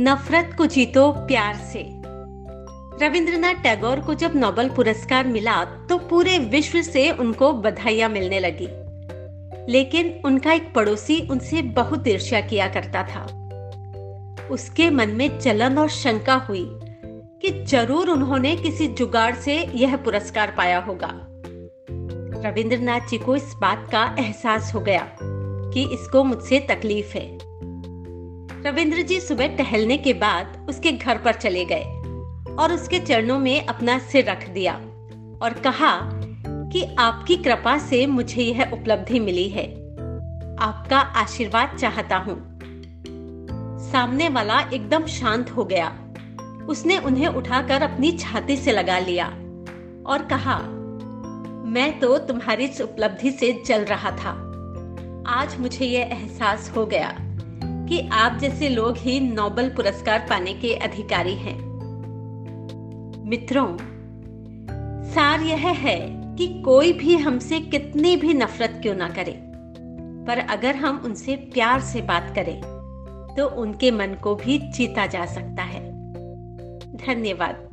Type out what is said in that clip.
नफरत को जीतो प्यार से। रविंद्रनाथ टैगोर को जब नोबेल पुरस्कार मिला तो पूरे विश्व से उनको बधाइयाँ मिलने लगी। लेकिन उनका एक पड़ोसी उनसे बहुत ईर्ष्या किया करता था। उसके मन में जलन और शंका हुई कि ज़रूर उन्होंने किसी जुगाड़ से यह पुरस्कार पाया होगा। रविंद्रनाथ जी को इस बात का एहसास हो गया कि इसको मुझसे तकलीफ़ है। रविंद्र जी सुबह टहलने के बाद उसके घर पर चले गए और उसके चरणों में अपना सिर रख दिया और कहा कि आपकी कृपा से मुझे यह उपलब्धि मिली है। आपका आशीर्वाद चाहता हूँ। सामने वाला एकदम शांत हो गया। उसने उन्हें उठाकर अपनी छाती से लगा लिया और कहा, मैं तो तुम्हारी उपलब्धि से जल रहा था। आज मुझे यह एहसास हो गया कि आप जैसे लोग ही नोबेल पुरस्कार पाने के अधिकारी हैं। मित्रों, सार यह है कि कोई भी हमसे कितनी भी नफरत क्यों ना करे, पर अगर हम उनसे प्यार से बात करें तो उनके मन को भी जीता जा सकता है। धन्यवाद।